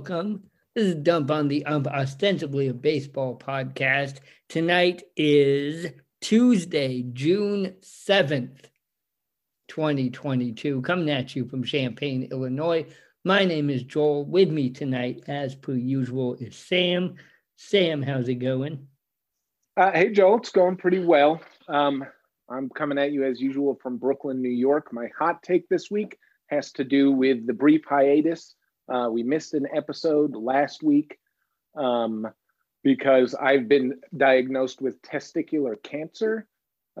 welcome. This is Dump on the Ump, ostensibly a baseball podcast. Tonight is Tuesday, June 7th, 2022. Coming at you from Champaign, Illinois. My name is Joel. With me tonight, as per usual, is Sam. Sam, how's it going? Uh, hey, Joel, it's going pretty well. Um, I'm coming at you as usual from Brooklyn, New York. My hot take this week has to do with the brief hiatus. Uh, we missed an episode last week um, because I've been diagnosed with testicular cancer,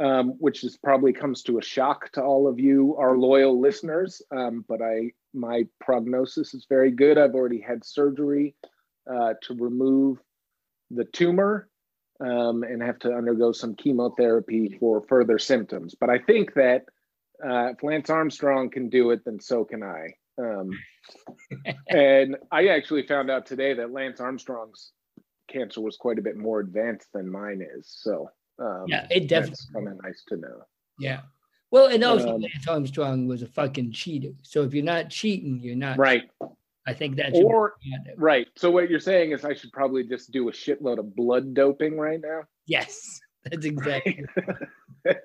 um, which is probably comes to a shock to all of you, our loyal listeners. Um, but I, my prognosis is very good. I've already had surgery uh, to remove the tumor um, and have to undergo some chemotherapy for further symptoms. But I think that uh, if Lance Armstrong can do it, then so can I. Um, and I actually found out today that Lance Armstrong's cancer was quite a bit more advanced than mine is. So um, yeah, it definitely kind of nice to know. Yeah. Well, and also um, Lance Armstrong was a fucking cheater. So if you're not cheating, you're not right. I think that's or right. So what you're saying is I should probably just do a shitload of blood doping right now. Yes, that's exactly. and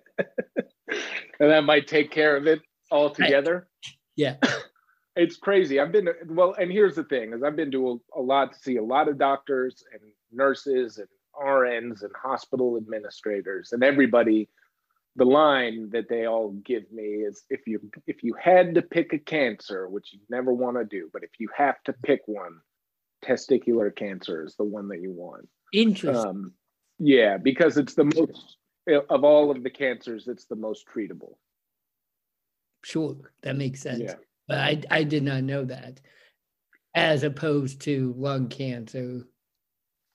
that might take care of it altogether. Right. Yeah. It's crazy. I've been well, and here's the thing: is I've been to a, a lot to see a lot of doctors and nurses and RNs and hospital administrators and everybody the line that they all give me is if you if you had to pick a cancer which you never want to do but if you have to pick one testicular cancer is the one that you want interesting um, yeah because it's the most of all of the cancers it's the most treatable sure that makes sense yeah. But i i did not know that as opposed to lung cancer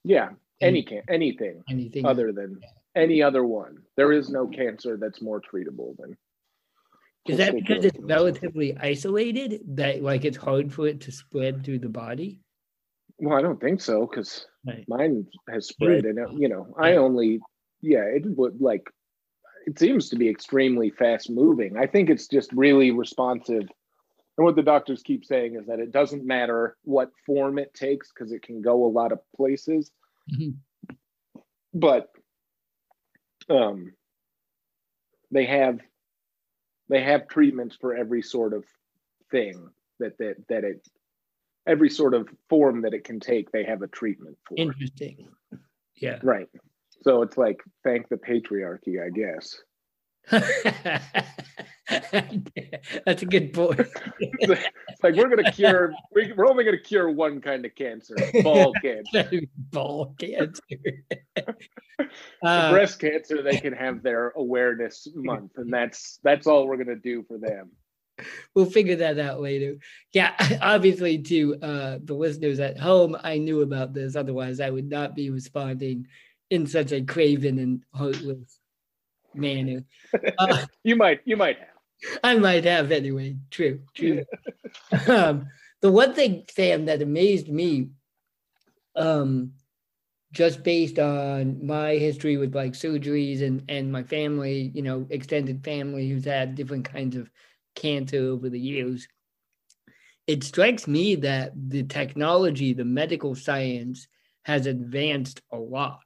yeah any can anything anything other than yeah any other one. There is no cancer that's more treatable than. Is that because it's relatively isolated that like it's hard for it to spread through the body? Well, I don't think so because right. mine has spread, and you know, I only yeah, it would like it seems to be extremely fast moving. I think it's just really responsive. And what the doctors keep saying is that it doesn't matter what form it takes because it can go a lot of places. Mm-hmm. But um, they have they have treatments for every sort of thing that that that it every sort of form that it can take they have a treatment for. Interesting. Yeah. Right. So it's like thank the patriarchy i guess That's a good point. it's like we're gonna cure. We're only gonna cure one kind of cancer: ball cancer. ball cancer. uh, breast cancer, they can have their awareness month, and that's that's all we're gonna do for them. We'll figure that out later. Yeah, obviously, to uh, the listeners at home, I knew about this. Otherwise, I would not be responding in such a craven and heartless manner. Uh, you might, you might have. I might have anyway. True, true. um, the one thing, Sam, that amazed me, um, just based on my history with like surgeries and and my family, you know, extended family who's had different kinds of cancer over the years. It strikes me that the technology, the medical science, has advanced a lot.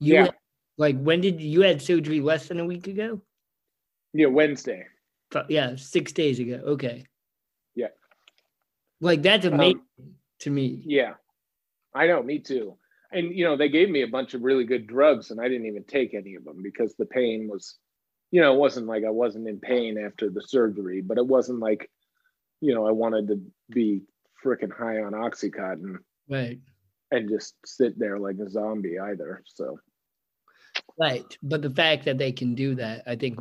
You yeah. Like when did you had surgery less than a week ago? Yeah, Wednesday. Yeah, six days ago. Okay. Yeah. Like that's um, amazing um, to me. Yeah. I know, me too. And you know, they gave me a bunch of really good drugs and I didn't even take any of them because the pain was, you know, it wasn't like I wasn't in pain after the surgery, but it wasn't like, you know, I wanted to be freaking high on Oxycontin. Right. And just sit there like a zombie either. So Right. But the fact that they can do that, I think,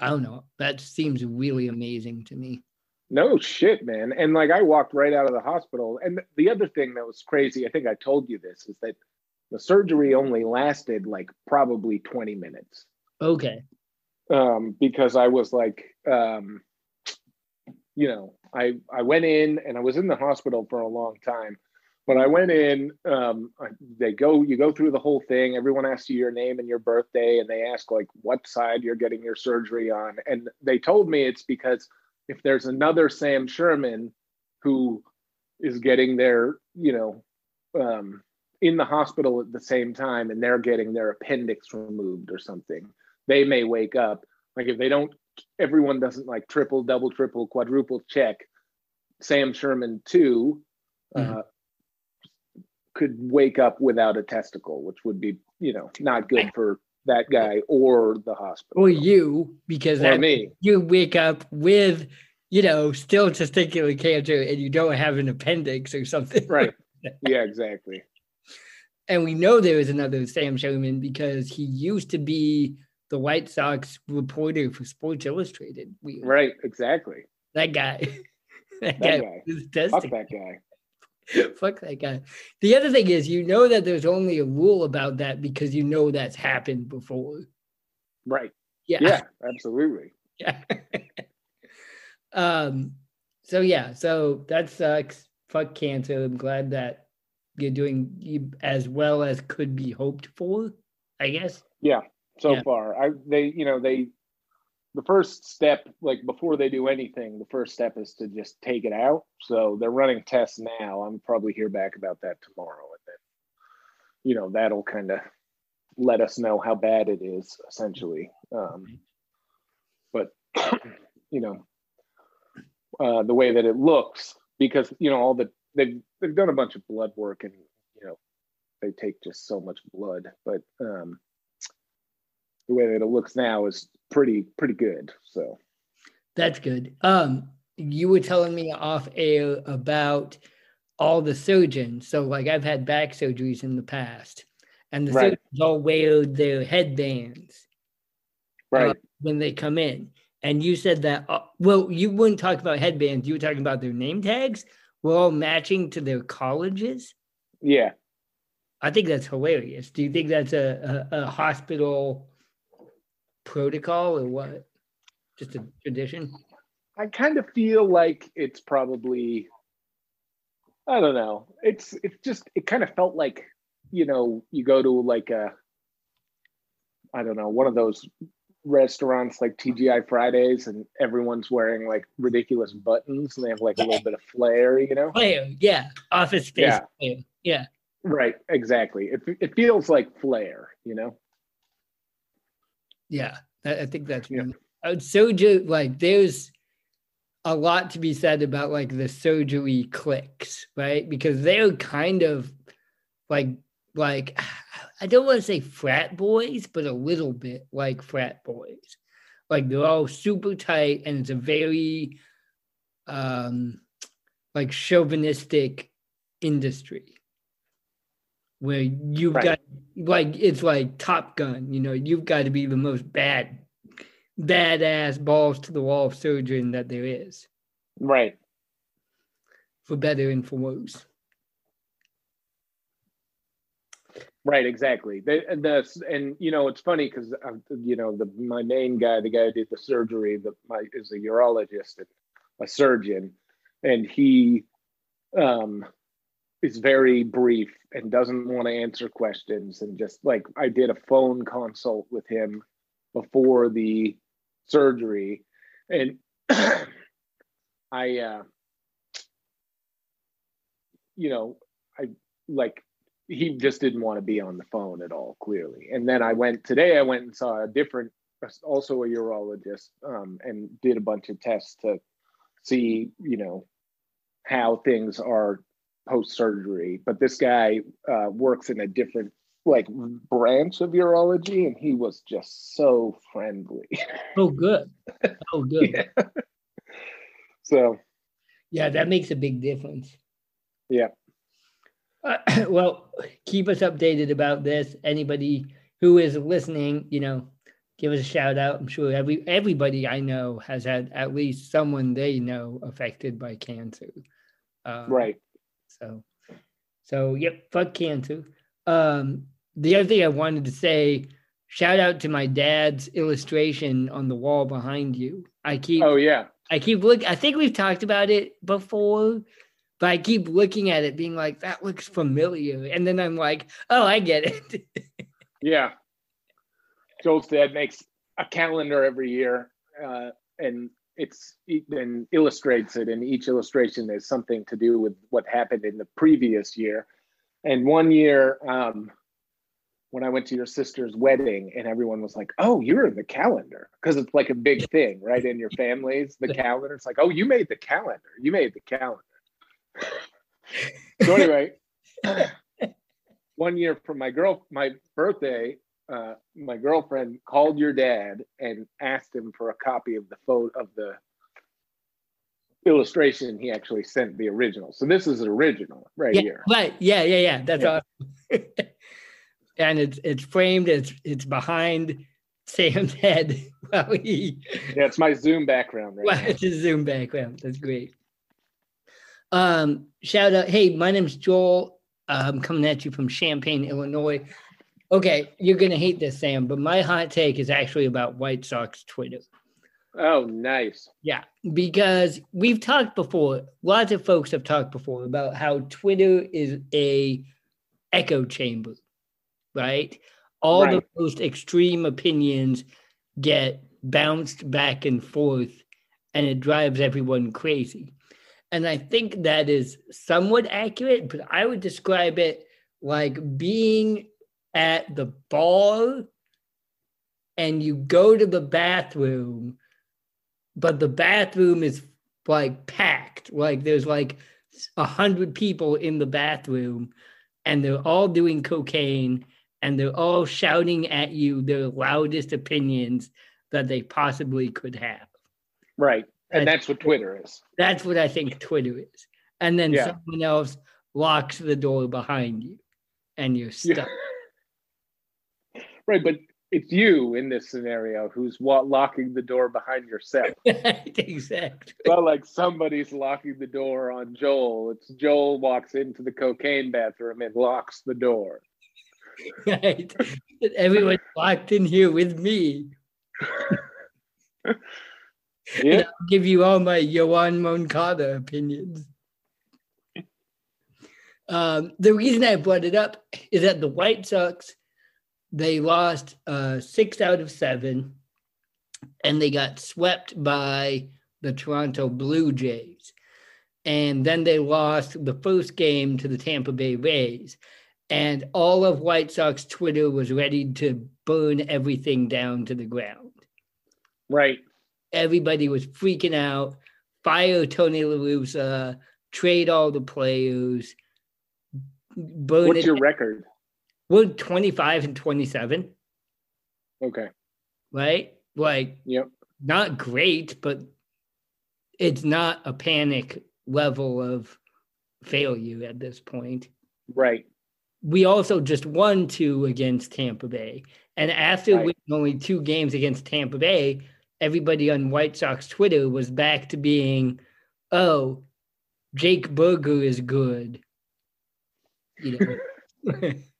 I don't know, that seems really amazing to me. No shit, man. And like I walked right out of the hospital. And the other thing that was crazy, I think I told you this, is that the surgery only lasted like probably 20 minutes. Okay. Um, because I was like, um, you know, I I went in and I was in the hospital for a long time But I went in. Um, they go. You go through the whole thing. Everyone asks you your name and your birthday, and they ask like what side you're getting your surgery on. And they told me it's because if there's another Sam Sherman who is getting their, you know, um, in the hospital at the same time, and they're getting their appendix removed or something, they may wake up. Like if they don't, everyone doesn't like triple, double, triple, quadruple check. Sam Sherman too. Mm-hmm. Uh, could wake up without a testicle, which would be, you know, not good for that guy or the hospital. Or you, because or me. you wake up with, you know, still testicular cancer and you don't have an appendix or something. Right. yeah, exactly. And we know there is another Sam Sherman because he used to be the White Sox reporter for Sports Illustrated. We, right, exactly. That guy. that, that guy. guy. Fuck that guy. Fuck that guy. The other thing is, you know that there's only a rule about that because you know that's happened before. Right. Yeah. Yeah. Absolutely. Yeah. um. So yeah. So that sucks. Fuck cancer. I'm glad that you're doing as well as could be hoped for. I guess. Yeah. So yeah. far, I they you know they the first step, like before they do anything, the first step is to just take it out. So they're running tests now. I'm probably hear back about that tomorrow, and then you know that'll kind of let us know how bad it is, essentially. Um, but you know, uh, the way that it looks, because you know all the they've they've done a bunch of blood work, and you know they take just so much blood, but um, the way that it looks now is pretty pretty good. So that's good. Um, you were telling me off air about all the surgeons. So like I've had back surgeries in the past, and the right. surgeons all wear their headbands, uh, right, uh, when they come in. And you said that. Uh, well, you wouldn't talk about headbands. You were talking about their name tags. Were all matching to their colleges. Yeah, I think that's hilarious. Do you think that's a, a, a hospital protocol or what? Just a tradition? I kind of feel like it's probably I don't know. It's it's just it kind of felt like, you know, you go to like a I don't know, one of those restaurants like TGI Fridays and everyone's wearing like ridiculous buttons and they have like a little bit of flair, you know? Flair, yeah. Office space yeah. Flair. Yeah. Right, exactly. It it feels like flair, you know? Yeah, I, think that's yeah. Uh, surgery. Like, there's a lot to be said about like the surgery cliques, right? Because they're kind of like like I don't want to say frat boys, but a little bit like frat boys. Like they're all super tight, and it's a very um like chauvinistic industry where you've right. got like it's like Top Gun, you know, you've got to be the most bad, badass balls to the wall surgeon that there is. Right. For better and for worse. Right, exactly. They, the, and you know it's funny because uh, you know the my main guy, the guy who did the surgery, the my is a urologist and a surgeon, and he um is very brief and doesn't want to answer questions. And just like I did a phone consult with him before the surgery. And I uh you know I like he just didn't want to be on the phone at all clearly. And then I went today I went and saw a different also a urologist um and did a bunch of tests to see you know how things are post surgery, but this guy uh, works in a different like branch of urology, and he was just so friendly. Oh, good. Oh, good. yeah. So, yeah, that makes a big difference. Yeah. Uh, well, keep us updated about this. Anybody who is listening, you know, give us a shout out. I'm sure every everybody I know has had at least someone they know affected by cancer. Um, right. So, so yep, fuck cancer. Um, the other thing I wanted to say, shout out to my dad's illustration on the wall behind you. I keep. Oh yeah. I keep look. I think we've talked about it before, but I keep looking at it, being like, that looks familiar. And then I'm like, oh, I get it. yeah. Joel's dad makes a calendar every year, uh, and then illustrates it, and each illustration is something to do with what happened in the previous year. And one year, um, when I went to your sister's wedding, and everyone was like, "Oh, you're in the calendar," because it's like a big thing, right? In your families, the calendar. It's like, "Oh, you made the calendar. You made the calendar." so anyway, one year for my girl, my birthday, uh, my girlfriend called your dad and asked him for a copy of the photo of the illustration he actually sent the original. So this is an original right yeah, here. Right. Yeah, yeah, yeah. That's yeah. awesome. and it's it's framed, it's it's behind Sam's head while he Yeah, it's my Zoom background right. Well, it's a Zoom background. That's great. Um, shout out, hey, my name's Joel. I'm coming at you from Champaign, Illinois. Okay, you're gonna hate this, Sam, but my hot take is actually about White Sox Twitter. Oh, nice. Yeah, because we've talked before. Lots of folks have talked before about how Twitter is a echo chamber, right? All right. the most extreme opinions get bounced back and forth, and it drives everyone crazy. And I think that is somewhat accurate, but I would describe it like being at the ball and you go to the bathroom, but the bathroom is like packed. Like there's like a hundred people in the bathroom and they're all doing cocaine and they're all shouting at you their loudest opinions that they possibly could have. Right. And that's what Twitter is. That's what I think Twitter is. And then yeah. someone else locks the door behind you and you're stuck. Yeah. Right, but it's you in this scenario who's locking the door behind yourself. exactly. Well, like somebody's locking the door on Joel. It's Joel walks into the cocaine bathroom and locks the door. Right. Everyone's locked in here with me. Yeah. I'll give you all my Yoan Moncada opinions. Um, the reason I brought it up is that the White Sox, they lost uh, six out of seven, and they got swept by the Toronto Blue Jays. And then they lost the first game to the Tampa Bay Rays. And all of White Sox Twitter was ready to burn everything down to the ground. Right everybody was freaking out. Fire Tony La Russa, trade all the players. What's your record? We're 25 and 27. Okay. Right? Like, yep. not great, but it's not a panic level of failure at this point. Right. We also just won two against Tampa Bay. And after right. winning only two games against Tampa Bay, everybody on White Sox Twitter was back to being, oh, Jake Burger is good. You know.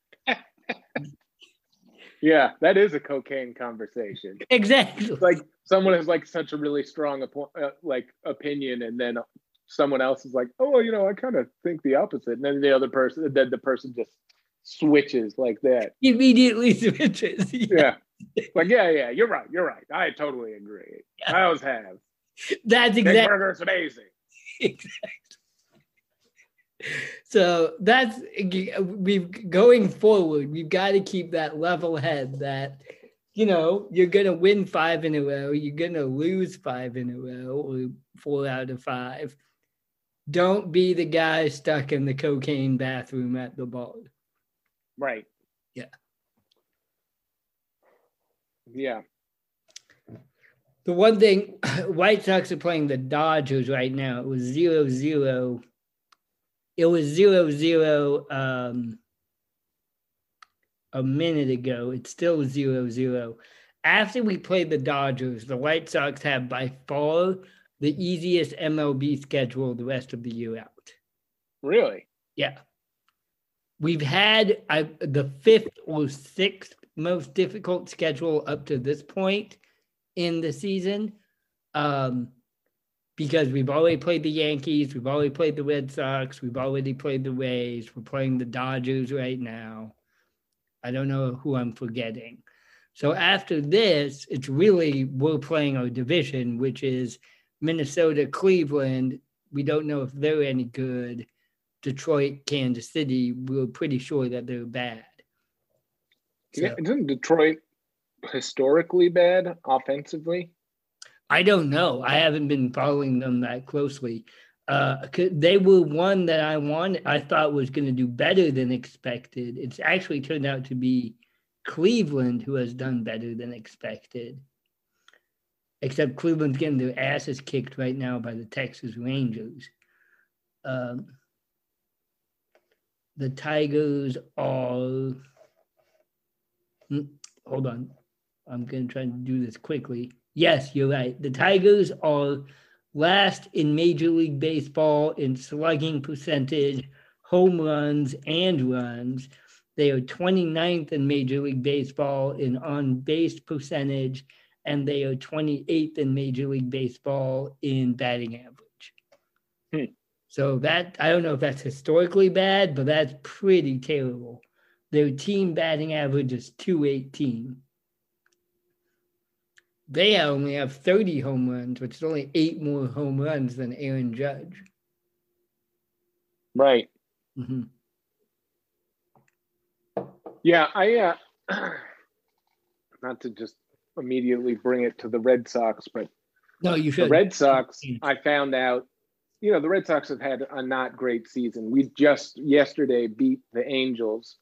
yeah, that is a cocaine conversation. Exactly. like someone has like such a really strong uh, like opinion, and then someone else is like, oh, you know, I kind of think the opposite, and then the other person, then the person just switches like that. Immediately switches. yeah. yeah like, yeah, yeah, you're right. You're right. I totally agree. Yeah. I always have. That's exactly. Big Burger's amazing. Exactly. So that's we've going forward. We've got to keep that level head that you know you're gonna win five in a row, you're gonna lose five in a row, or four out of five. Don't be the guy stuck in the cocaine bathroom at the bar. Right. Yeah. Yeah. The one thing, White Sox are playing the Dodgers right now. It was zero zero. It was zero zero um, a minute ago. It's still zero zero. After we played the Dodgers, the White Sox have by far the easiest MLB schedule the rest of the year out. Really? Yeah. We've had uh, the fifth or sixth most difficult schedule up to this point in the season. Um, because we've already played the Yankees, we've already played the Red Sox, we've already played the Rays, we're playing the Dodgers right now. I don't know who I'm forgetting. So after this, it's really we're playing our division, which is Minnesota, Cleveland. We don't know if they're any good. Detroit, Kansas City, we're pretty sure that they're bad. So, yeah, isn't Detroit historically bad offensively? I don't know. I haven't been following them that closely. Uh, they were one that I wanted, I thought was going to do better than expected. It's actually turned out to be Cleveland who has done better than expected. Except Cleveland's getting their asses kicked right now by the Texas Rangers. Um, the Tigers are. Hmm, hold on. I'm going to try to do this quickly. Yes, you're right. The Tigers are last in Major League Baseball in slugging percentage, home runs, and runs. They are 29th in Major League Baseball in on base percentage, and they are 28th in Major League Baseball in batting average. Hmm. So that I don't know if that's historically bad, but that's pretty terrible. Their team batting average is 218. They only have 30 home runs, which is only eight more home runs than Aaron Judge. Right. Mm-hmm. Yeah, I uh, not to just immediately bring it to the Red Sox, but no, you should. The Red Sox, I found out, you know, the Red Sox have had a not great season. We just yesterday beat the Angels,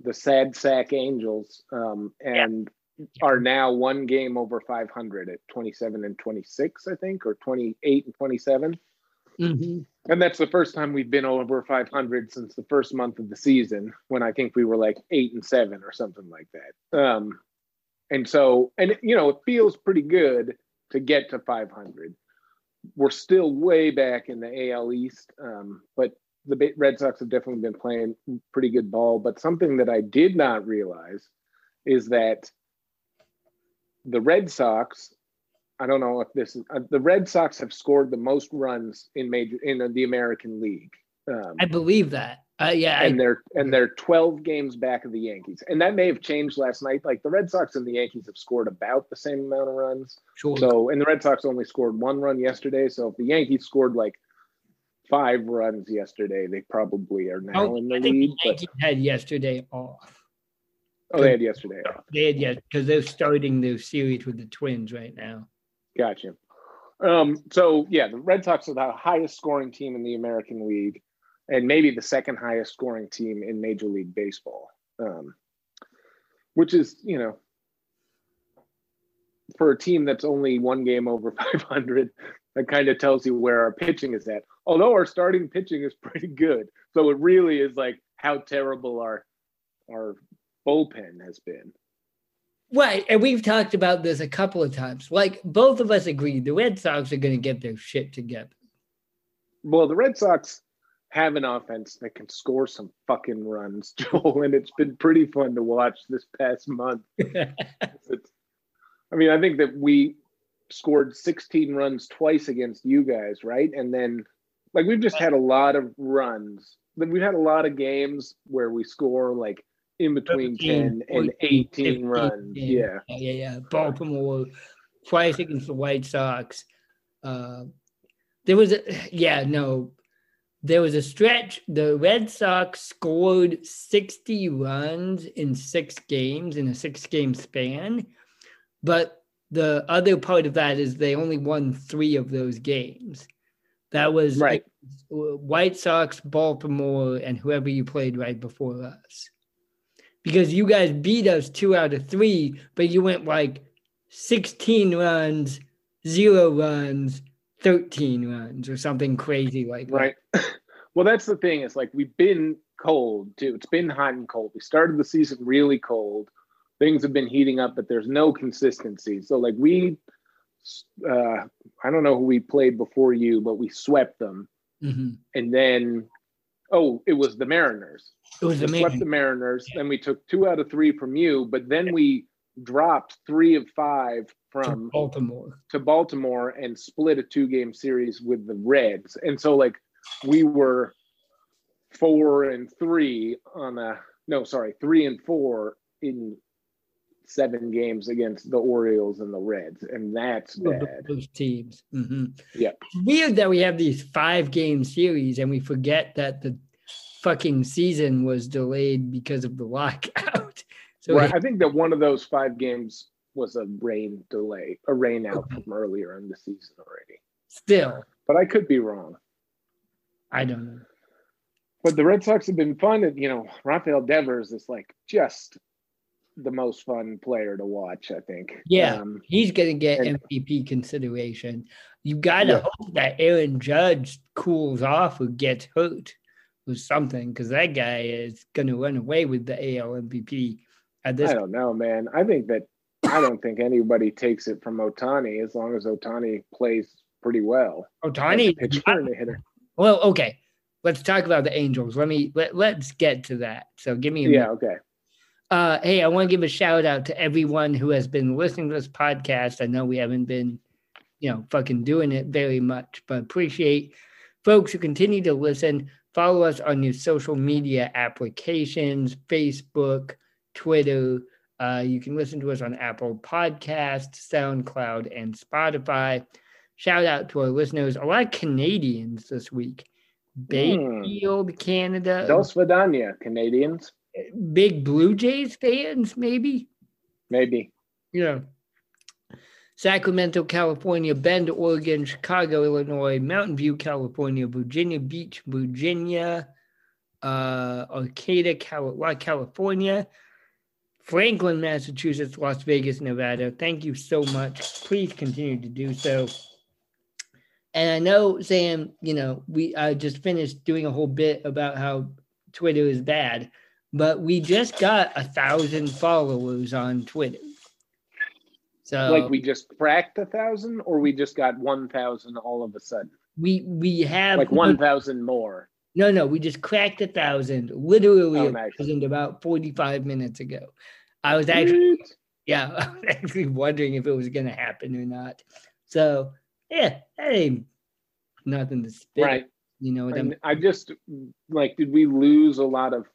the sad sack Angels, um, and yeah. Are now one game over 500 at 27 and 26, I think, or 28 and 27. Mm-hmm. And that's the first time we've been over 500 since the first month of the season, when I think we were like eight and seven or something like that. Um, and so, and you know, it feels pretty good to get to 500. We're still way back in the AL East, um, but the Red Sox have definitely been playing pretty good ball. But something that I did not realize is that the Red Sox I don't know if this is uh, the Red Sox have scored the most runs in major in the American League. Um, I believe that. Uh, yeah, and I, they're and they're 12 games back of the Yankees, and that may have changed last night. Like the Red Sox and the Yankees have scored about the same amount of runs. Sure. So, and the Red Sox only scored one run yesterday. So, if the Yankees scored like five runs yesterday, they probably are now oh, in the I lead. The Yankees but, had yesterday off. Oh, they had yesterday off. They had yes because they're starting their series with the Twins right now. Gotcha. Um, so yeah, the Red Sox are the highest scoring team in the American League, and maybe the second highest scoring team in Major League Baseball. Um, which is, you know, for a team that's only one game over 500, that kind of tells you where our pitching is at. Although our starting pitching is pretty good, so it really is like how terrible our our bullpen has been. Right. And we've talked about this a couple of times. Like both of us agree the Red Sox are going to get their shit together. Well, the Red Sox have an offense that can score some fucking runs, Joel, and it's been pretty fun to watch this past month. I mean, I think that we scored 16 runs twice against you guys, right? And then, like, we've just had a lot of runs. We've had a lot of games where we score like in between 10 and 18 15, runs. Yeah. Yeah, yeah. Baltimore twice against the White Sox. Uh, there was a, yeah, no, there was a stretch. The Red Sox scored 60 runs in six games in a six game span. But the other part of that is they only won three of those games. That was right. White Sox, Baltimore, and whoever you played right before us because you guys beat us two out of three, but you went like 16 runs, zero runs, 13 runs, or something crazy like right. that. Right. well, that's the thing. Is like we've been cold too. It's been hot and cold. We started the season really cold. Things have been heating up, but there's no consistency. So like we, uh, I don't know who we played before you, but we swept them, mm-hmm. and then Oh, it was the Mariners. It was the we swept the Mariners. Yeah. Then we took two out of three from you, but then we dropped three of five from to Baltimore. to Baltimore and split a two game series with the Reds. And so like we were four and three on a no, sorry, three and four in seven games against the Orioles and the Reds, and that's bad. Those teams. Mhm. Yeah. It's weird that we have these five game series and we forget that the fucking season was delayed because of the lockout. So Right. I think that one of those five games was a rain delay, a rain out from earlier in the season already. still, But I could be wrong. I don't know. But the Red Sox have been fun, and you know, Rafael Devers is like just the most fun player to watch. I think. Yeah. Um, He's gonna get And- MVP consideration. You gotta Yeah. hope that Aaron Judge cools off or gets hurt or something, because that guy is gonna run away with the AL MVP at this I don't know, man. I think that I don't think anybody takes it from Ohtani as long as Ohtani plays pretty well. Ohtani. pitcher and hitter. Well, okay. Let's talk about the Angels. Let me let, let's get to that. So give me a Yeah. minute. Okay. Uh, hey, I want to give a shout out to everyone who has been listening to this podcast. I know we haven't been, you know, fucking doing it very much, but appreciate folks who continue to listen. Follow us on your social media applications, Facebook, Twitter. Uh, you can listen to us on Apple Podcasts, SoundCloud, and Spotify. Shout out to our listeners. A lot of Canadians this week. Bayfield, Canada. Dos Vidania, Canadians, Big Blue Jays fans, maybe. maybe. Yeah. Sacramento, California, Bend, Oregon, Chicago, Illinois, Mountain View, California, Virginia Beach, Virginia, uh, Arcata, Cal- California, Franklin, Massachusetts, Las Vegas, Nevada. Thank you so much. Please continue to do so. And I know, Sam, you know, we I just finished doing a whole bit about how Twitter is bad, but we just got a thousand followers on Twitter. So like we just cracked a thousand, or we just got one thousand all of a sudden, we we have like one thousand more. No, no, we just cracked a thousand, literally Oh, a thousand about 45 minutes ago. I was actually, Sweet. yeah, I was actually wondering if it was going to happen or not. So, yeah, hey, nothing to spit. Right. You know what I mean? I just like, did we lose a lot of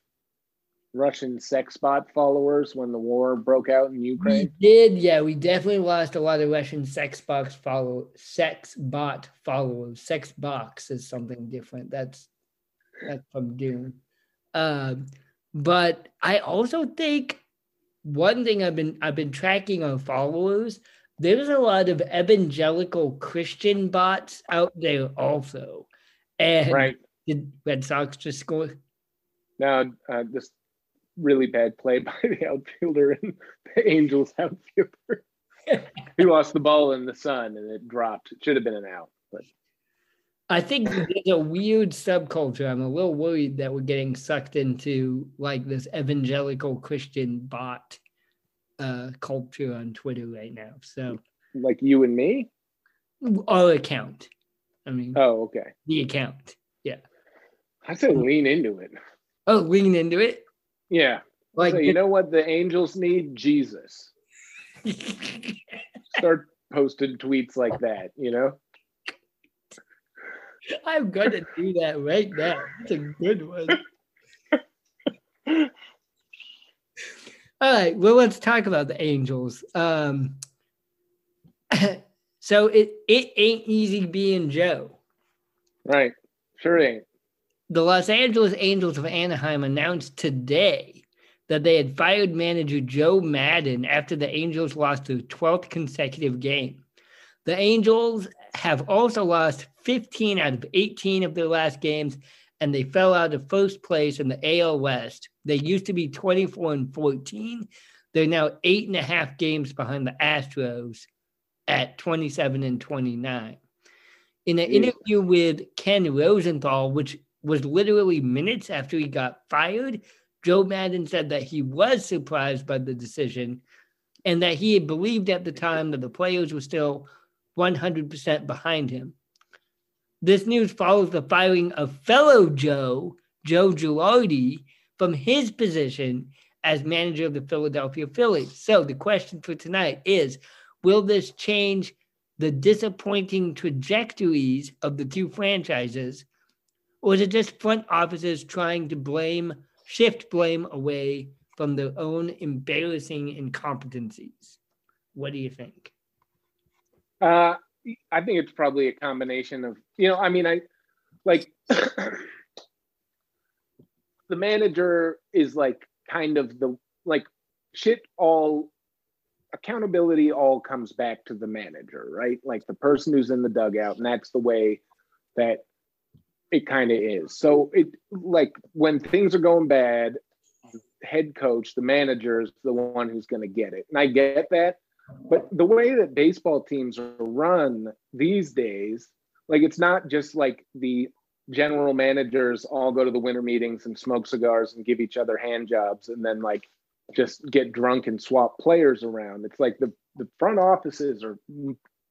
Russian sex bot followers when the war broke out in Ukraine? We did, yeah, we definitely lost a lot of Russian sex box follow, sex bot followers. Sex box is something different. That's that's from Dune. Um, but I also think one thing I've been I've been tracking on followers. There's a lot of evangelical Christian bots out there also. And Right did Red Sox just score? now, uh, this really bad play by the outfielder and the Angels outfielder. he lost the ball in the sun and it dropped. It should have been an out, but I think there's a weird subculture. I'm a little worried that we're getting sucked into like this evangelical Christian bot uh, culture on Twitter right now. So like you and me. our account. I mean, Oh, okay. the account. Yeah, I say lean into it. Oh, lean into it. Yeah. Like so you know what the Angels need? Jesus. Start posting tweets like that. You know. I'm gonna do that right now. It's a good one. All right, well, let's talk about the Angels. Um, so it it ain't easy being Joe. Right. Sure ain't. The Los Angeles Angels of Anaheim announced today that they had fired manager Joe Maddon after the Angels lost their 12th consecutive game. The Angels have also lost 15 out of 18 of their last games, and they fell out of first place in the AL West. They used to be 24 and 14. They're now eight and a half games behind the Astros at 27 and 29. In an hmm. interview with Ken Rosenthal, which was literally minutes after he got fired, Joe Maddon said that he was surprised by the decision and that he had believed at the time that the players were still 100% behind him. This news follows the firing of fellow Joe, Joe Girardi, from his position as manager of the Philadelphia Phillies. So the question for tonight is will this change the disappointing trajectories of the two franchises? Or is it just front offices trying to blame, shift blame away from their own embarrassing incompetencies? What do you think? Uh, I think it's probably a combination of, you know, I mean, I like the manager is like kind of the like shit all accountability all comes back to the manager, right? Like the person who's in the dugout, and that's the way that it kind of is. So it like when things are going bad, head coach, the manager is the one who's going to get it. And I get that. But the way that baseball teams are run these days, like it's not just like the general managers all go to the winter meetings and smoke cigars and give each other hand jobs and then like just get drunk and swap players around. It's like the, the front offices are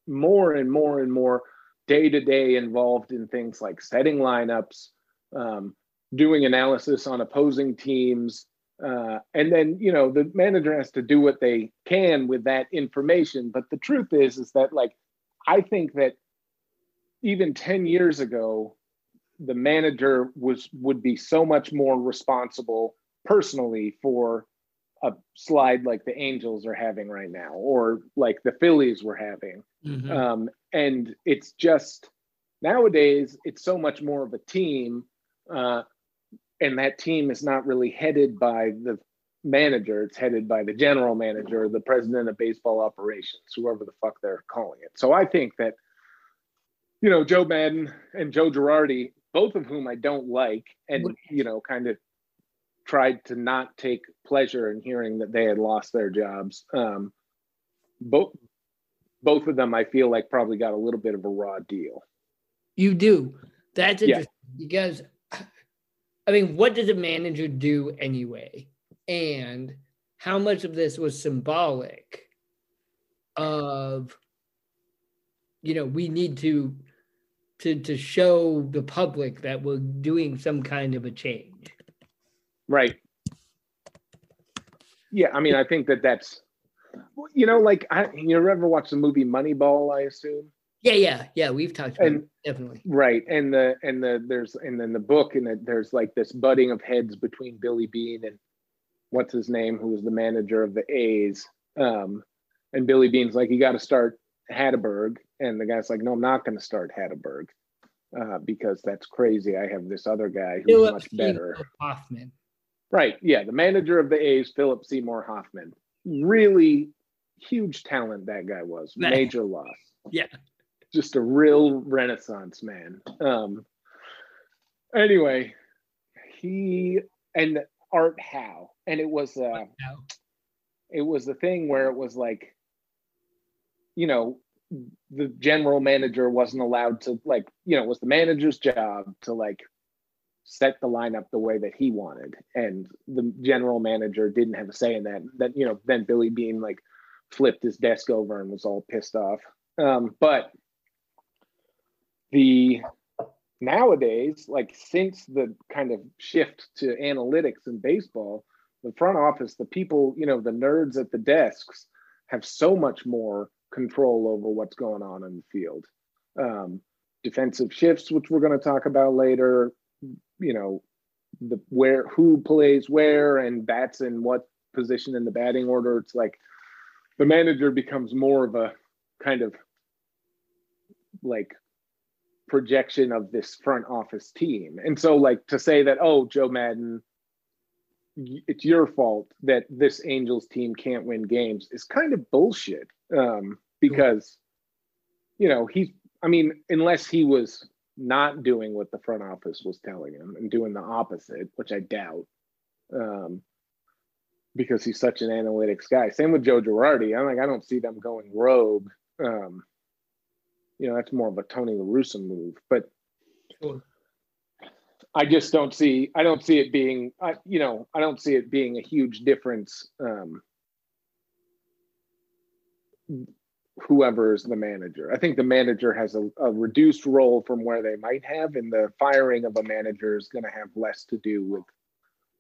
more and more and more day to day involved in things like setting lineups, um, doing analysis on opposing teams. Uh, and then, you know, the manager has to do what they can with that information. But the truth is, is that like, I think that even 10 years ago, the manager was would be so much more responsible personally for a slide like the Angels are having right now, or like the Phillies were having. Mm-hmm. Um, and it's just nowadays it's so much more of a team, uh, and that team is not really headed by the manager; it's headed by the general manager, the president of baseball operations, whoever the fuck they're calling it. So I think that you know Joe Maddon and Joe Girardi, both of whom I don't like, and you know, kind of tried to not take pleasure in hearing that they had lost their jobs. Um, both both of them, I feel like, probably got a little bit of a raw deal. You do. That's interesting yeah. because, I mean, what does a manager do anyway? And how much of this was symbolic of, you know, we need to to to show the public that we're doing some kind of a change. Right. Yeah, I mean, I think that that's, you know, like I, you ever watch the movie Moneyball? I assume. Yeah, yeah, yeah. We've talked about and, it, definitely. Right, and the and the there's and then the book and the, there's like this butting of heads between Billy Beane and what's his name, who was the manager of the A's. Um, and Billy Beane's like, you got to start Hatteberg, and the guy's like, no, I'm not going to start Hatteberg uh, because that's crazy. I have this other guy who's much better. Hoffman. Right. Yeah. The manager of the A's, Philip Seymour Hoffman. Really huge talent that guy was. Major loss. Yeah. Just a real renaissance man. Um anyway, he and Art Howe. And it was uh it was the thing where it was like, you know, the general manager wasn't allowed to like, you know, it was the manager's job to like set the lineup the way that he wanted and the general manager didn't have a say in that that you know then billy beane like flipped his desk over and was all pissed off. Um, but the nowadays like since the kind of shift to analytics in baseball the front office the people you know the nerds at the desks have so much more control over what's going on in the field. Um, defensive shifts which we're going to talk about later you know the where who plays where and bats in what position in the batting order it's like the manager becomes more of a kind of like projection of this front office team. And so like to say that oh joe Maddon it's your fault that this angels team can't win games is kind of bullshit um, because you know he's i mean unless he was not doing what the front office was telling him and doing the opposite, which I doubt, um, because he's such an analytics guy. Same with Joe Girardi. I'm like, I don't see them going rogue. Um, you know, that's more of a Tony La Russa move, but sure. I just don't see. I don't see it being. I, you know, I don't see it being a huge difference. Um, whoever is the manager. I think the manager has a, a, reduced role from where they might have, and the firing of a manager is going to have less to do with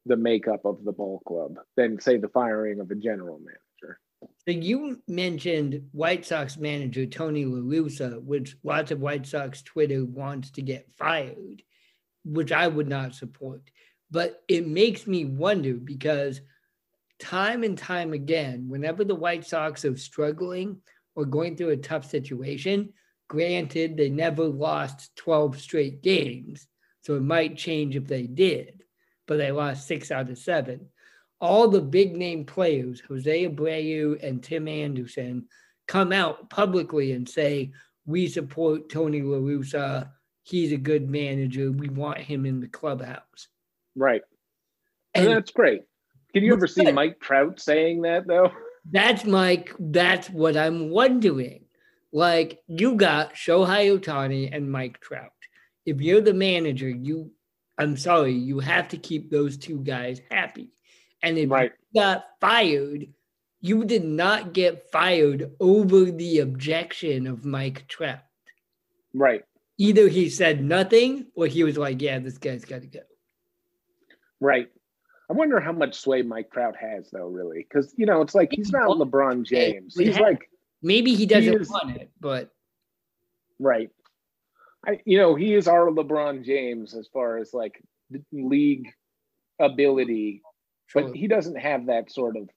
the makeup of the ball club than, say, the firing of a general manager. So you mentioned White Sox manager Tony La Russa, which lots of White Sox Twitter wants to get fired, which I would not support. But it makes me wonder because time and time again, whenever the White Sox are struggling or going through a tough situation, granted, they never lost 12 straight games. So it might change if they did, but they lost six out of seven all the big name players, Jose Abreu and Tim Anderson, come out publicly and say, we support Tony La Russa. He's a good manager. We want him in the clubhouse. Right. And, and that's great. Can you ever see Mike Trout saying that though? That's Mike. That's what I'm wondering. Like you got Shohei Ohtani and Mike Trout. If you're the manager, you I'm sorry, you have to keep those two guys happy. And if right. you got fired, you did not get fired over the objection of Mike Trout. Right. Either he said nothing or he was like, yeah, this guy's got to go. Right. I wonder how much sway Mike Trout has, though, really. Because, you know, it's like he's not LeBron James. He's like. Maybe he doesn't he is, want it, but. Right. I, you know, he is our LeBron James as far as like league ability but he doesn't have that sort of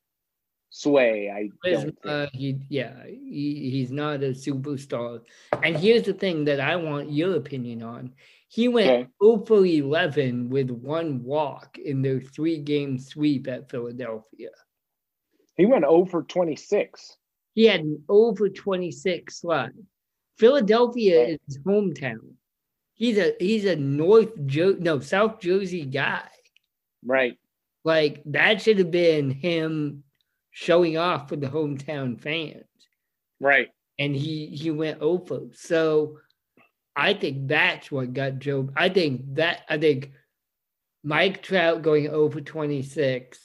sway. I don't uh, he yeah he, he's not a superstar. And here's the thing that I want your opinion on. He went okay. 0 for 11 with one walk in their three game sweep at Philadelphia. He went 0 for 26. He had an 0 for 26 slide. Philadelphia is his hometown. He's a he's a North Jer- no South Jersey guy. Right. Like that should have been him showing off for the hometown fans. Right. And he he went over. So I think that's what got Joe. I think that I think Mike Trout going oh over 26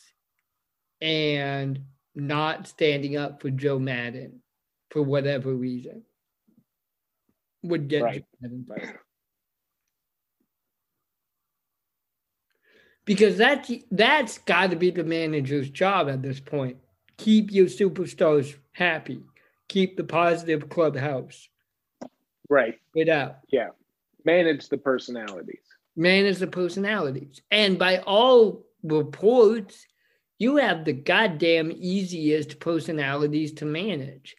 and not standing up for Joe Maddon for whatever reason would get right. Joe Maddon fired. because that's that's got to be the manager's job at this point. Keep your superstars happy. Keep the positive clubhouse. Right. It out. Yeah. Manage the personalities. Manage the personalities. And by all reports, you have the goddamn easiest personalities to manage.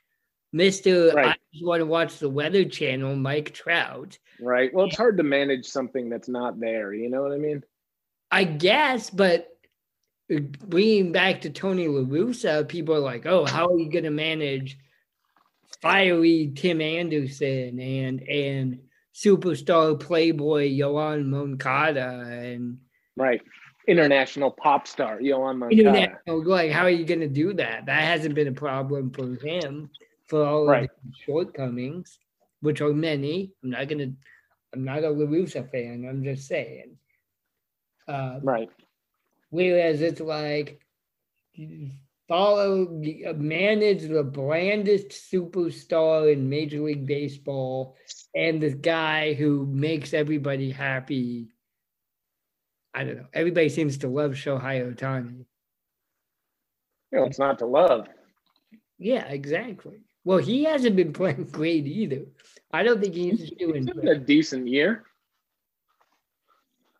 Mr. Right. I just want to watch the Weather Channel, Mike Trout. Right. Well, it's hard to manage something that's not there. You know what I mean? I guess, but uh, bringing back to Tony La Russa, people are like, "Oh, how are you going to manage fiery Tim Anderson and and superstar playboy Yoan Moncada and right international pop star Yoan Moncada?" Like, how are you going to do that? That hasn't been a problem for him for all right. of his shortcomings, which are many. I'm not gonna. I'm not a La Russa fan. I'm just saying. Uh, right. Whereas it's like follow, uh, manage the blandest superstar in Major League Baseball and the guy who makes everybody happy. I don't know. Everybody seems to love Shohei Ohtani. You know, it's not to love. Yeah, exactly. Well, he hasn't been playing great either. I don't think he's doing he's a decent year.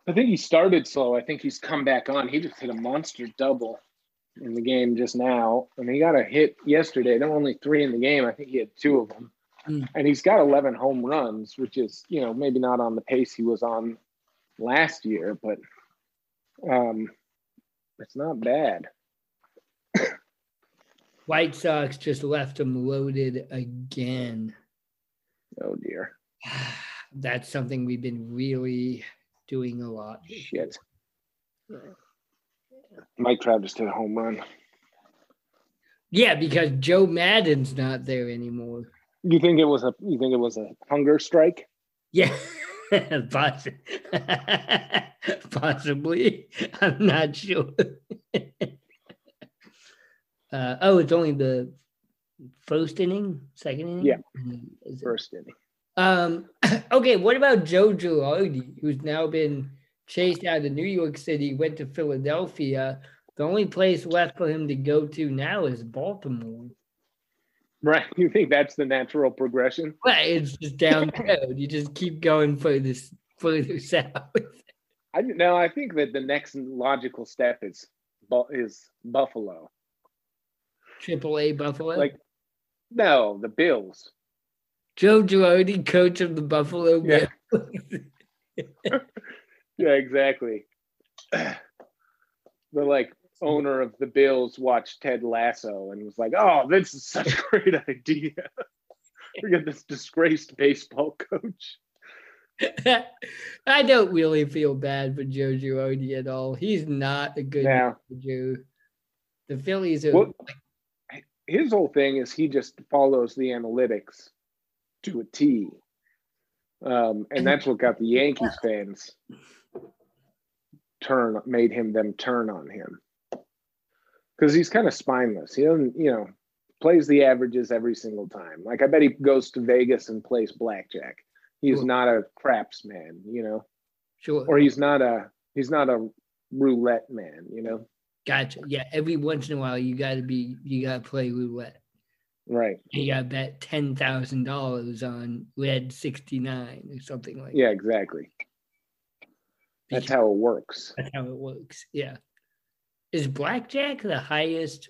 I think he started slow. I think he's come back on. He just hit a monster double in the game just now, and he got a hit yesterday. There were only three in the game. I think he had two of them, mm. and he's got 11 home runs, which is you know maybe not on the pace he was on last year, but um, it's not bad. White Sox just left him loaded again. Oh dear. That's something we've been really doing a lot. Shit. Mike Travis hit a home run. Yeah, because Joe Maddon's not there anymore. You think it was a you think it was a hunger strike? Yeah. Possibly. I'm not sure. uh, oh, it's only the first inning, second inning? Yeah. First inning. Um, okay, what about Joe Girardi, who's now been chased out of New York City, went to Philadelphia. The only place left for him to go to now is Baltimore. Right. You think that's the natural progression? Right. It's just down the road. You just keep going further further south. I no, I think that the next logical step is is Buffalo. Triple A Buffalo. Like no, the Bills. Joe Girardi, coach of the Buffalo yeah. Yeah, exactly. The like owner of the Bills watched Ted Lasso and was like, "Oh, this is such a great idea. we got this disgraced baseball coach." I don't really feel bad for Joe Girardi at all. He's not a good yeah. Joe. The Phillies are. Well, his whole thing is he just follows the analytics to a T. Um, and that's what got the Yankees fans turn made him them turn on him because he's kind of spineless. He doesn't, you know, plays the averages every single time. Like I bet he goes to Vegas and plays blackjack. He's sure. not a craps man, you know. Sure. Or he's not a he's not a roulette man, you know. Gotcha. Yeah, every once in a while you got to be you got to play roulette. Right. You got bet ten thousand dollars on red sixty nine or something like. That. Yeah, exactly. That's how it works. That's how it works. Yeah. Is blackjack the highest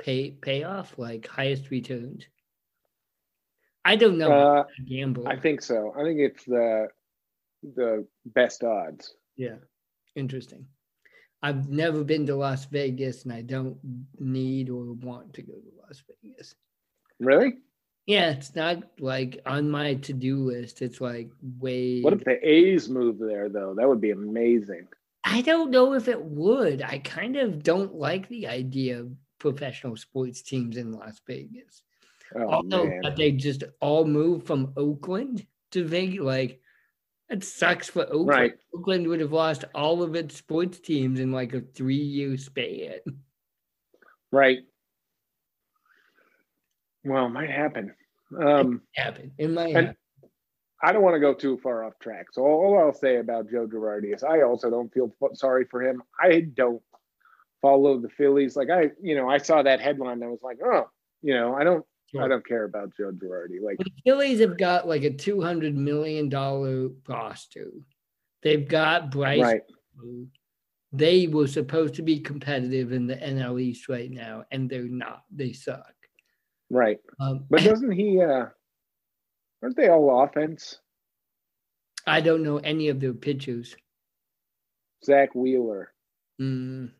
pay payoff, like highest returns? I don't know. Uh, gamble. I think so. I think it's the the best odds. Yeah. Interesting. I've never been to Las Vegas and I don't need or want to go to Las Vegas. Really? Yeah, it's not like on my to do list. It's like way. What if the A's move there, though? That would be amazing. I don't know if it would. I kind of don't like the idea of professional sports teams in Las Vegas. Oh, Although man. they just all move from Oakland to Vegas, like it sucks for Oakland. Right. Oakland would have lost all of its sports teams in like a three-year span. Right. Well, it might happen. Um, it happen. It might happen. I don't want to go too far off track. So all I'll say about Joe Girardi is I also don't feel sorry for him. I don't follow the Phillies. Like I, you know, I saw that headline and I was like, oh, you know, I don't Sure. I don't care about Joe Girardi. Like the Phillies have got like a two hundred million dollar roster. They've got Bryce. Right. They were supposed to be competitive in the NL East right now, and they're not. They suck. Right. Um, but doesn't he? uh Aren't they all offense? I don't know any of their pitchers. Zack Wheeler. Mm,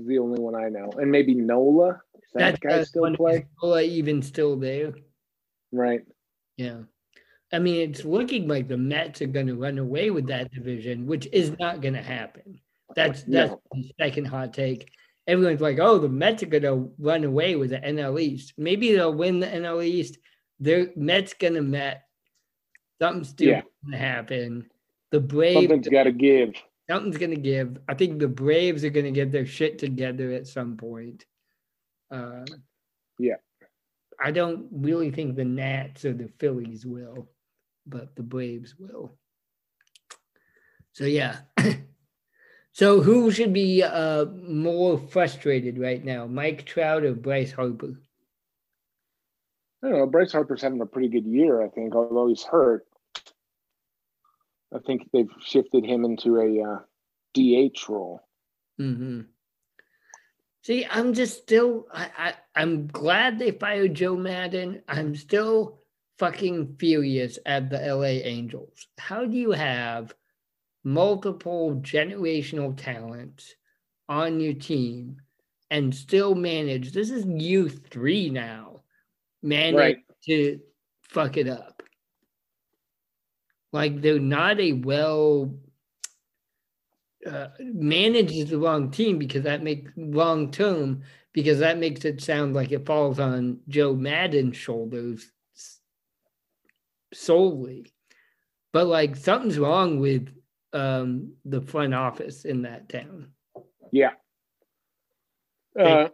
mm-hmm the only one I know, and maybe Nola. Does that, that guy still play? Nola even still there? Right. Yeah. I mean, it's looking like the Mets are going to run away with that division, which is not going to happen. That's that's no. the second hot take. Everyone's like, "Oh, the Mets are going to run away with the NL East. Maybe they'll win the NL East. Their Mets going to Met. Something's still yeah. going to happen. The Braves. Something's got to give something's going to give. I think the Braves are going to get their shit together at some point. Uh, yeah. I don't really think the Nats or the Phillies will, but the Braves will. So, yeah. so, who should be uh, more frustrated right now, Mike Trout or Bryce Harper? I don't know. Bryce Harper's having a pretty good year, I think, although he's hurt. I think they've shifted him into a uh, DH role. Mm-hmm. See, I'm just still. I, I I'm glad they fired Joe Maddon. I'm still fucking furious at the LA Angels. How do you have multiple generational talents on your team and still manage? This is you three now. Manage right. to fuck it up. Like they're not a well uh, manages the wrong team because that makes long term because that makes it sound like it falls on Joe Maddon's shoulders solely. But like something's wrong with um, the front office in that town. Yeah. Uh,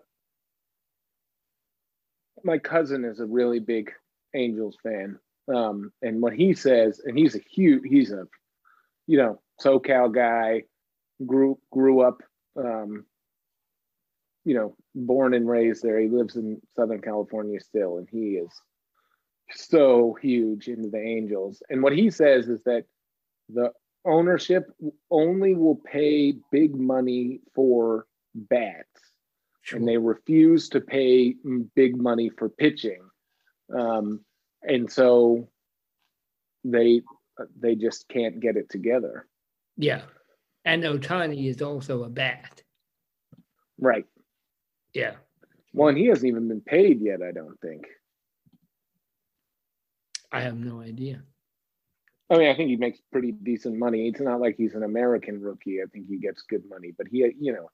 my cousin is a really big Angels fan. Um, and what he says, and he's a huge, he's a, you know, SoCal guy, grew grew up um, you know, born and raised there. He lives in Southern California still, and he is so huge into the Angels. And what he says is that the ownership only will pay big money for bats, sure. and they refuse to pay big money for pitching. Um, and so they they just can't get it together. Yeah. And Ohtani is also a bat. Right. Yeah. Well, and he hasn't even been paid yet, I don't think. I have no idea. I mean, I think he makes pretty decent money. It's not like he's an American rookie. I think he gets good money, but he, you know,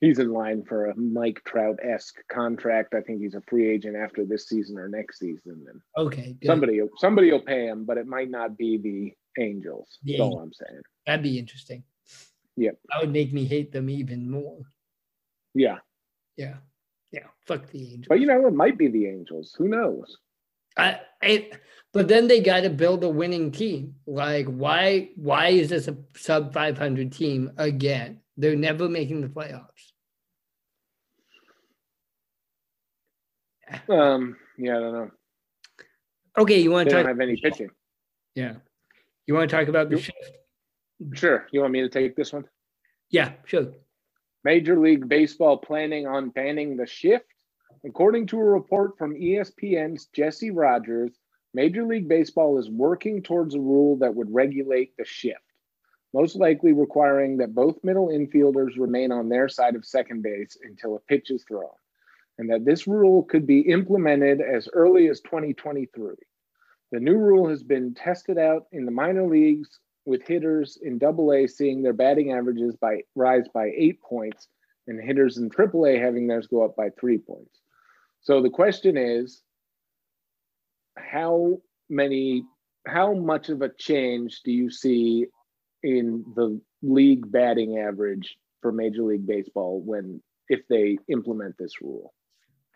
he's in line for a Mike Trout esque contract. I think he's a free agent after this season or next season. And okay, good. somebody somebody will pay him, but it might not be the Angels. The That's Angels. all I'm saying. That'd be interesting. Yeah, that would make me hate them even more. Yeah, yeah, yeah. Fuck the Angels. But you know, it might be the Angels. Who knows? I, I but then they got to build a winning team. Like, why? Why is this a sub 500 team again? They're never making the playoffs. Um. Yeah, I don't know. Okay, you want to talk? Don't have any pitching. Yeah. You want to talk about the shift? Sure. You want me to take this one? Yeah, sure. Major League Baseball planning on banning the shift. According to a report from ESPN's Jesse Rogers, Major League Baseball is working towards a rule that would regulate the shift most likely requiring that both middle infielders remain on their side of second base until a pitch is thrown, and that this rule could be implemented as early as 2023. The new rule has been tested out in the minor leagues with hitters in AA seeing their batting averages by rise by eight points and hitters in AAA having theirs go up by three points. So the question is, how many, how much of a change do you see in the league batting average for Major League Baseball when if they implement this rule?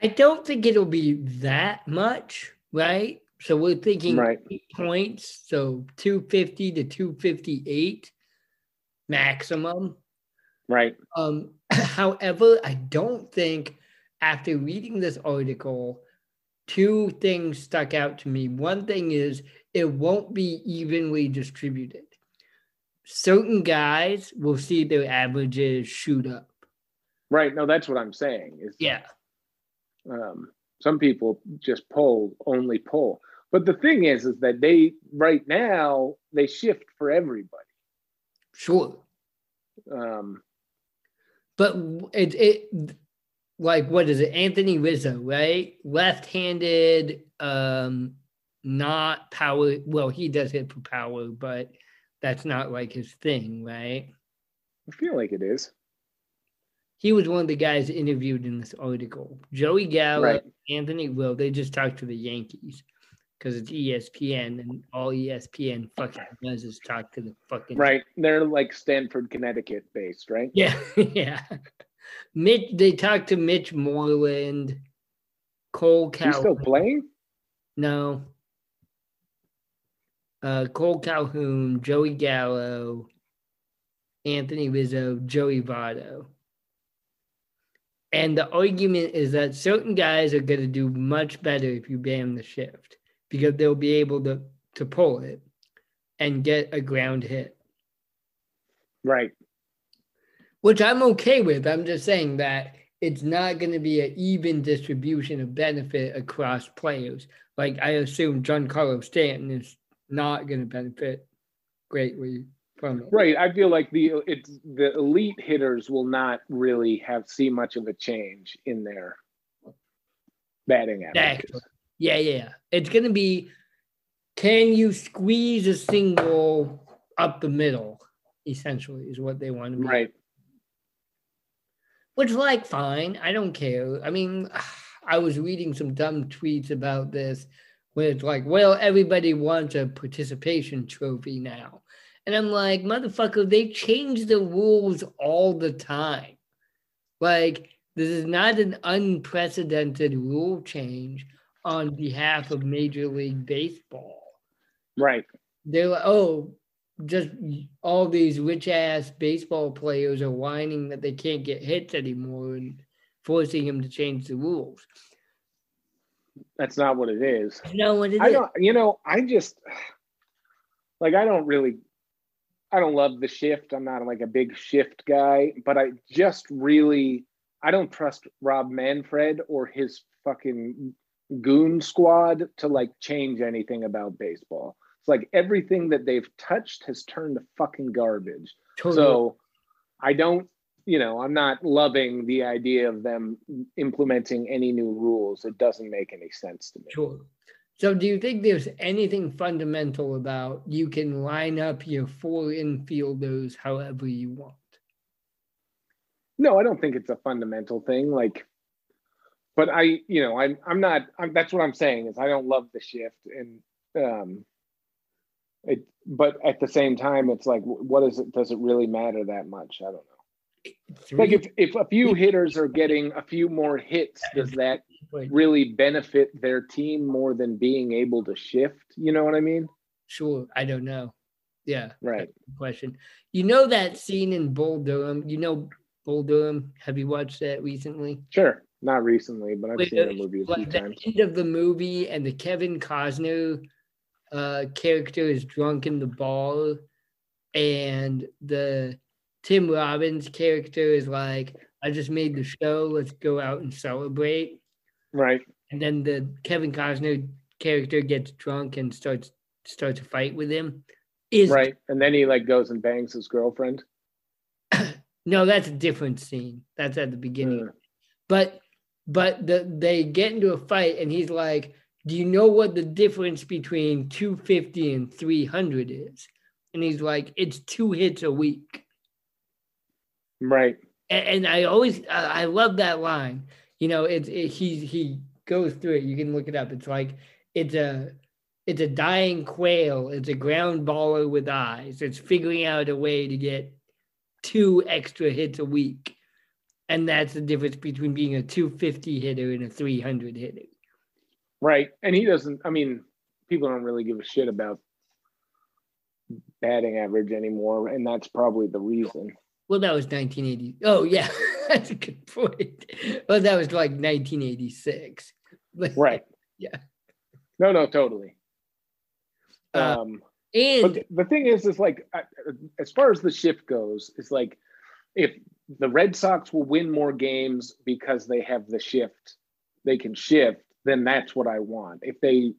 I don't think it'll be that much, right? So we're thinking right. points, so 250 to 258 maximum. Right. Um, however, I don't think after reading this article, two things stuck out to me. One thing is it won't be evenly distributed certain guys will see their averages shoot up. Right. No, that's what I'm saying. Is yeah. Um, some people just pull only pull, but the thing is, is that they right now they shift for everybody. Sure. Um, but it it like what is it? Anthony Rizzo, right? Left-handed, um, not power. Well, he does hit for power, but that's not like his thing, right? I feel like it is. He was one of the guys interviewed in this article. Joey Gallo, right. Anthony Will, they just talked to the Yankees because it's ESPN and all ESPN fucking does is talk to the fucking right. They're like Stanford, Connecticut based, right? Yeah, yeah. Mitch, they talked to Mitch Moreland, Cole. He's still playing? No, uh, Cole Calhoun, Joey Gallo, Anthony Rizzo, Joey Votto. And the argument is that certain guys are going to do much better if you ban the shift because they'll be able to, to pull it and get a ground hit. Right. Which I'm okay with. I'm just saying that it's not going to be an even distribution of benefit across players. Like I assume Giancarlo Stanton is not going to benefit greatly from it. Right. I feel like the it's the elite hitters will not really have see much of a change in their batting averages. Yeah, yeah. It's going to be can you squeeze a single up the middle? Essentially, is what they want to be. Right. Which, like, fine. I don't care. I mean, I was reading some dumb tweets about this where it's like, well, everybody wants a participation trophy now. And I'm like, motherfucker, they change the rules all the time. Like, this is not an unprecedented rule change on behalf of Major League Baseball. Right. They're like, oh, just all these rich ass baseball players are whining that they can't get hits anymore. And forcing him to change the rules. That's not what it is. No, what it I is. don't. You know, I just like I don't really. I don't love the shift. I'm not like a big shift guy, but I just really I don't trust Rob Manfred or his fucking goon squad to like change anything about baseball. It's like everything that they've touched has turned to fucking garbage. Totally. So I don't, you know, I'm not loving the idea of them implementing any new rules. It doesn't make any sense to me. Sure. So, do you think there's anything fundamental about you can line up your four infielders however you want? No, I don't think it's a fundamental thing. Like, but I, you know, I'm, I'm not. I'm, that's what I'm saying is I don't love the shift, and um, it. But at the same time, it's like, what is it? Does it really matter that much? I don't know. Three, Like, if if a few hitters are getting a few more hits, does that really benefit their team more than being able to shift? You know what I mean? sure, I don't know. Yeah, Right. question. You know that scene in Bull Durham? You know Bull Durham? Have you watched that recently? Sure. Not recently, but I've Wait, seen the movie a few the times. end of the movie, and the Kevin Costner uh, character is drunk in the bar, and the Tim Robbins character is like, "I just made the show. Let's go out and celebrate." Right. And then the Kevin Costner character gets drunk and starts starts a fight with him. Is Right. And then he like goes and bangs his girlfriend. no, that's a different scene. That's at the beginning. Uh, But but the they get into a fight and he's like, "Do you know what the difference between 250 and 300 is?" And he's like, "It's two hits a week." Right. And, and I always I I love that line. You know, it's it, he he goes through it. You can look it up. It's like it's a it's a dying quail. It's a ground baller with eyes. It's figuring out a way to get two extra hits a week. And that's the difference between being a 250 hitter and a 300 hitter. Right. And he doesn't I mean, people don't really give a shit about batting average anymore, and that's probably the reason. Well, that was 1980. Oh, yeah, that's a good point. Well, that was like 1986. But- Right. Yeah. No, no, totally. Uh, Um And but the thing is is like as far as the shift goes it's like if the red sox will win more games because they have the shift they can shift then that's what i want if they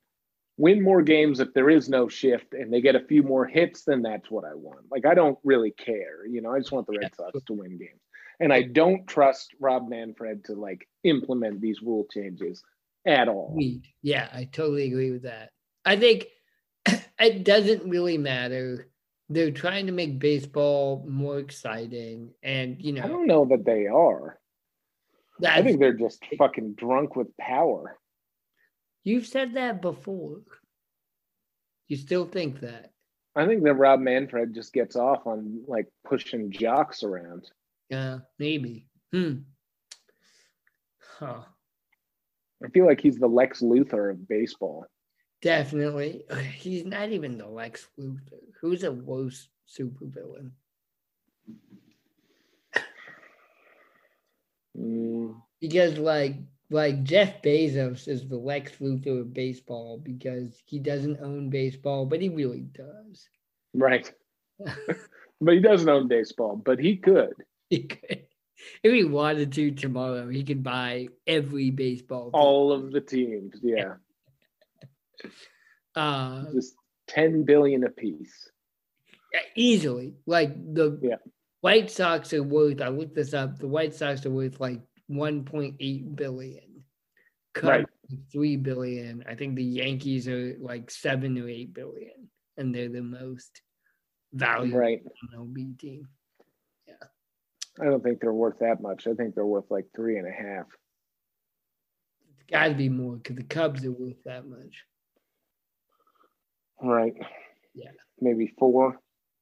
win more games if there is no shift and they get a few more hits then that's what i want like i don't really care you know i just want the red sox to win games and i don't trust rob manfred to like implement these rule changes at all. Yeah, I totally agree with that. I think it doesn't really matter. They're trying to make baseball more exciting, and you know i don't know that they are i think they're just fucking drunk with power you've said that before. You still think that? I think that Rob Manfred just gets off on like pushing jocks around. Yeah, maybe. Hmm. Huh. I feel like he's the Lex Luthor of baseball. Definitely. He's not even the Lex Luthor. Who's a worse supervillain? Mm, because like like Jeff Bezos is the Lex Luthor of baseball because he doesn't own baseball, but he really does. right. but he doesn't own baseball, but he could. He could, if he wanted to tomorrow, he could buy every baseball. team. All of the teams, yeah. uh, Just 10 billion apiece. easily. Like the Yeah. White Sox are worth. I looked this up. The White Sox are worth like 1.8 billion. Cubs Right. three billion. I think the Yankees are like seven or eight billion, and they're the most valuable Right. MLB team. Yeah. I don't think they're worth that much. I think they're worth like three and a half. It's got to be more because the Cubs are worth that much. Right. Yeah. Maybe four.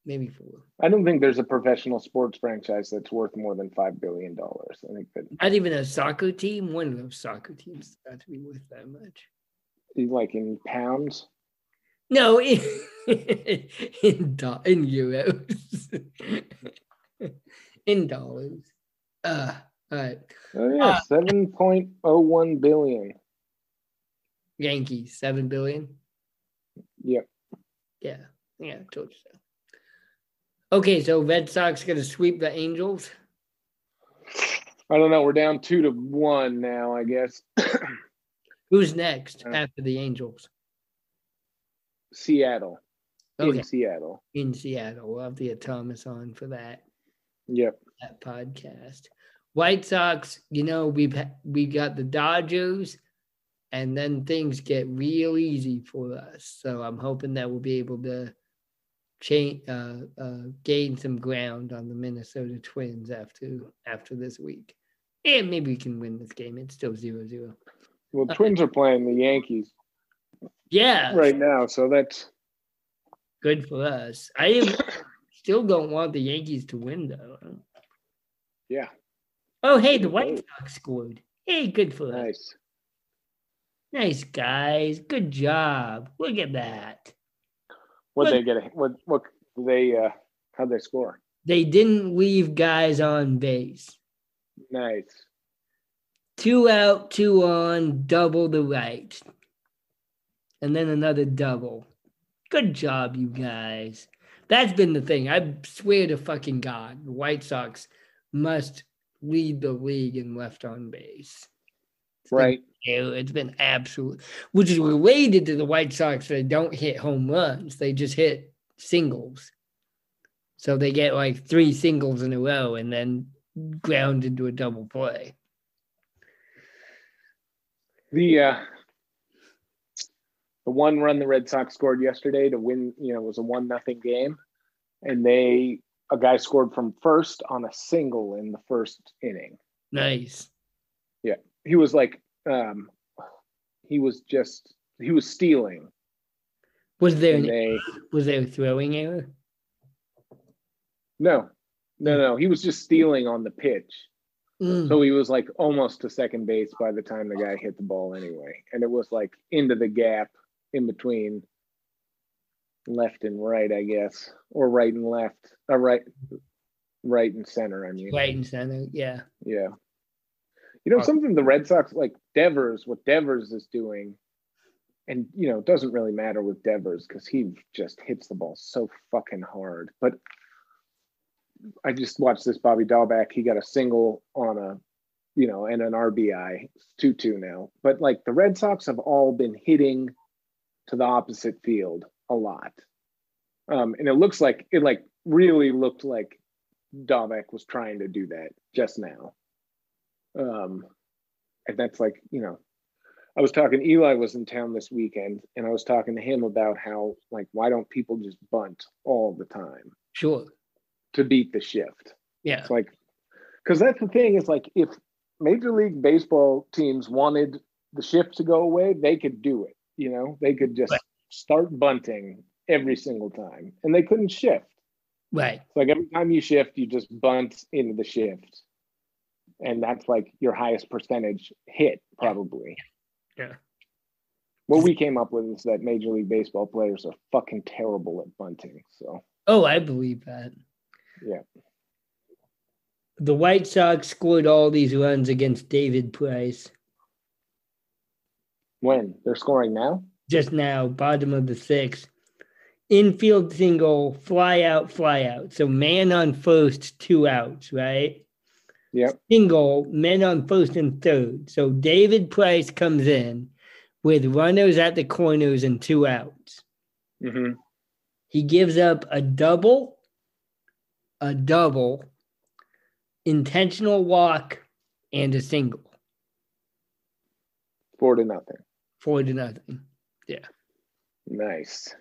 Maybe four. I don't think there's a professional sports franchise that's worth more than $5 billion. I think that Not even a soccer team. One of those soccer teams got to be worth that much. like in pounds. No, in in, do- in euros, in dollars. Uh, All right. Oh yeah, Uh, seven point oh one billion. Yankees, seven billion. Yep. Yeah. Yeah, I told you so. Okay, so Red Sox gonna sweep the Angels. I don't know. We're down two to one now. I guess Who's next Uh, after the Angels? Seattle. Okay, In Seattle. in Seattle. We'll have to get Thomas on for that. Yep. that podcast. White Sox, you know, we've we got the Dodgers, and then things get real easy for us. So I'm hoping that we'll be able to change, uh, uh, gain some ground on the Minnesota Twins after after this week, and maybe we can win this game. It's still zero zero. Well, Twins are playing the Yankees Yeah, right now, so that's good for us. I am, still don't want the Yankees to win though. yeah, Oh, hey, the White Sox scored. Hey, good for us. nice. Nice guys. Good job. Look at that. What they get? A, what what they? uh How'd they score? They didn't leave guys on base. Nice. Two out, two on, double the right. And then another double. Good job, you guys. That's been the thing. I swear to fucking God, the White Sox must lead the league in left on base. It's been Right. It's been absolute, which is related to the White Sox. They don't hit home runs; they just hit singles. So they get like three singles in a row and then ground into a double play. The uh the one run the Red Sox scored yesterday to win, you know, was a one nothing game, and they a guy scored from first on a single in the first inning. Nice. He was like, um, he was just he was stealing, Was there an, they was there a throwing error? no, no, no, he was just stealing on the pitch. Mm, So he was like almost to second base by the time the guy hit the ball anyway. And it was like into the gap in between left and right, I guess, or right and left, uh, right, right and center. I mean, right and center. Yeah. yeah. You know, Uh, something the Red Sox like Devers, what Devers is doing, and you know, it doesn't really matter with Devers because he just hits the ball so fucking hard. But I just watched this Bobby Dalbec. He got a single on a, you know, and an RBI. It's 2 2 now. But like the Red Sox have all been hitting to the opposite field a lot. Um, and it looks like it like really looked like Dahlback was trying to do that just now. Um, and that's like, you know, I was talking, Eli was in town this weekend, and I was talking to him about how, like, why don't people just bunt all the time Sure. to beat the shift? Yeah. It's like, because that's the thing is like, if Major League Baseball teams wanted the shift to go away, they could do it. You know, they could just Right. start bunting every single time, and they couldn't shift. Right. It's like every time you shift, you just bunt into the shift. And that's like your highest percentage hit, probably. Yeah. What we came up with is that Major League Baseball players are fucking terrible at bunting. So, Oh, I believe that. Yeah. The White Sox scored all these runs against David Price when they're scoring now, just now, bottom of the sixth. Infield single, fly out, fly out. So man on first, two outs, right? Yep. Single, men on first and third. So David Price comes in with runners at the corners and two outs. mm-hmm. He gives up a double, a double, intentional walk, and a single. four to nothing. Four to nothing. Yeah. Nice.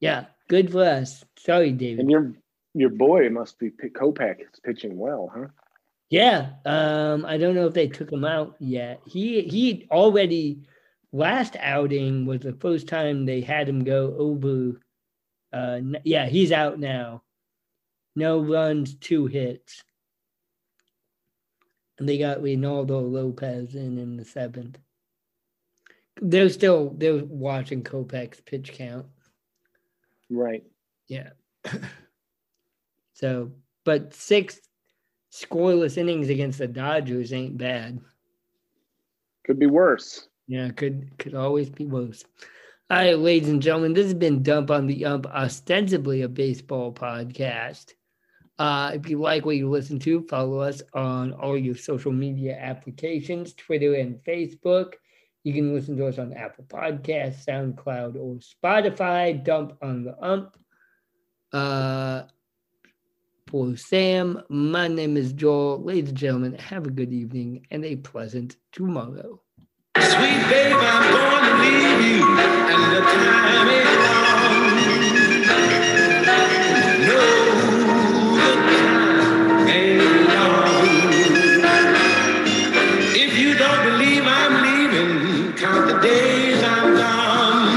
Yeah, good for us. Sorry, David. And your your boy must be Kopech is pitching well, huh? Yeah, um, I don't know if they took him out yet. He he already last outing was the first time they had him go over. Uh, yeah, he's out now. No runs, two hits, and they got Reynaldo Lopez in in the seventh. They're still they're watching Kopech's pitch count. Right. Yeah. so, but sixth scoreless innings against the Dodgers ain't bad. Could be worse. Yeah, could could always be worse. All right, ladies and gentlemen, this has been Dump on the Ump, ostensibly a baseball podcast. Uh, if you like what you listen to, follow us on all your social media applications, Twitter and Facebook. You can listen to us on Apple Podcasts, SoundCloud, or Spotify. Dump on the Ump. Uh, for Sam. My name is Joel. Ladies and gentlemen, have a good evening and a pleasant tomorrow. Sweet I'm gonna leave you, and the time is. No.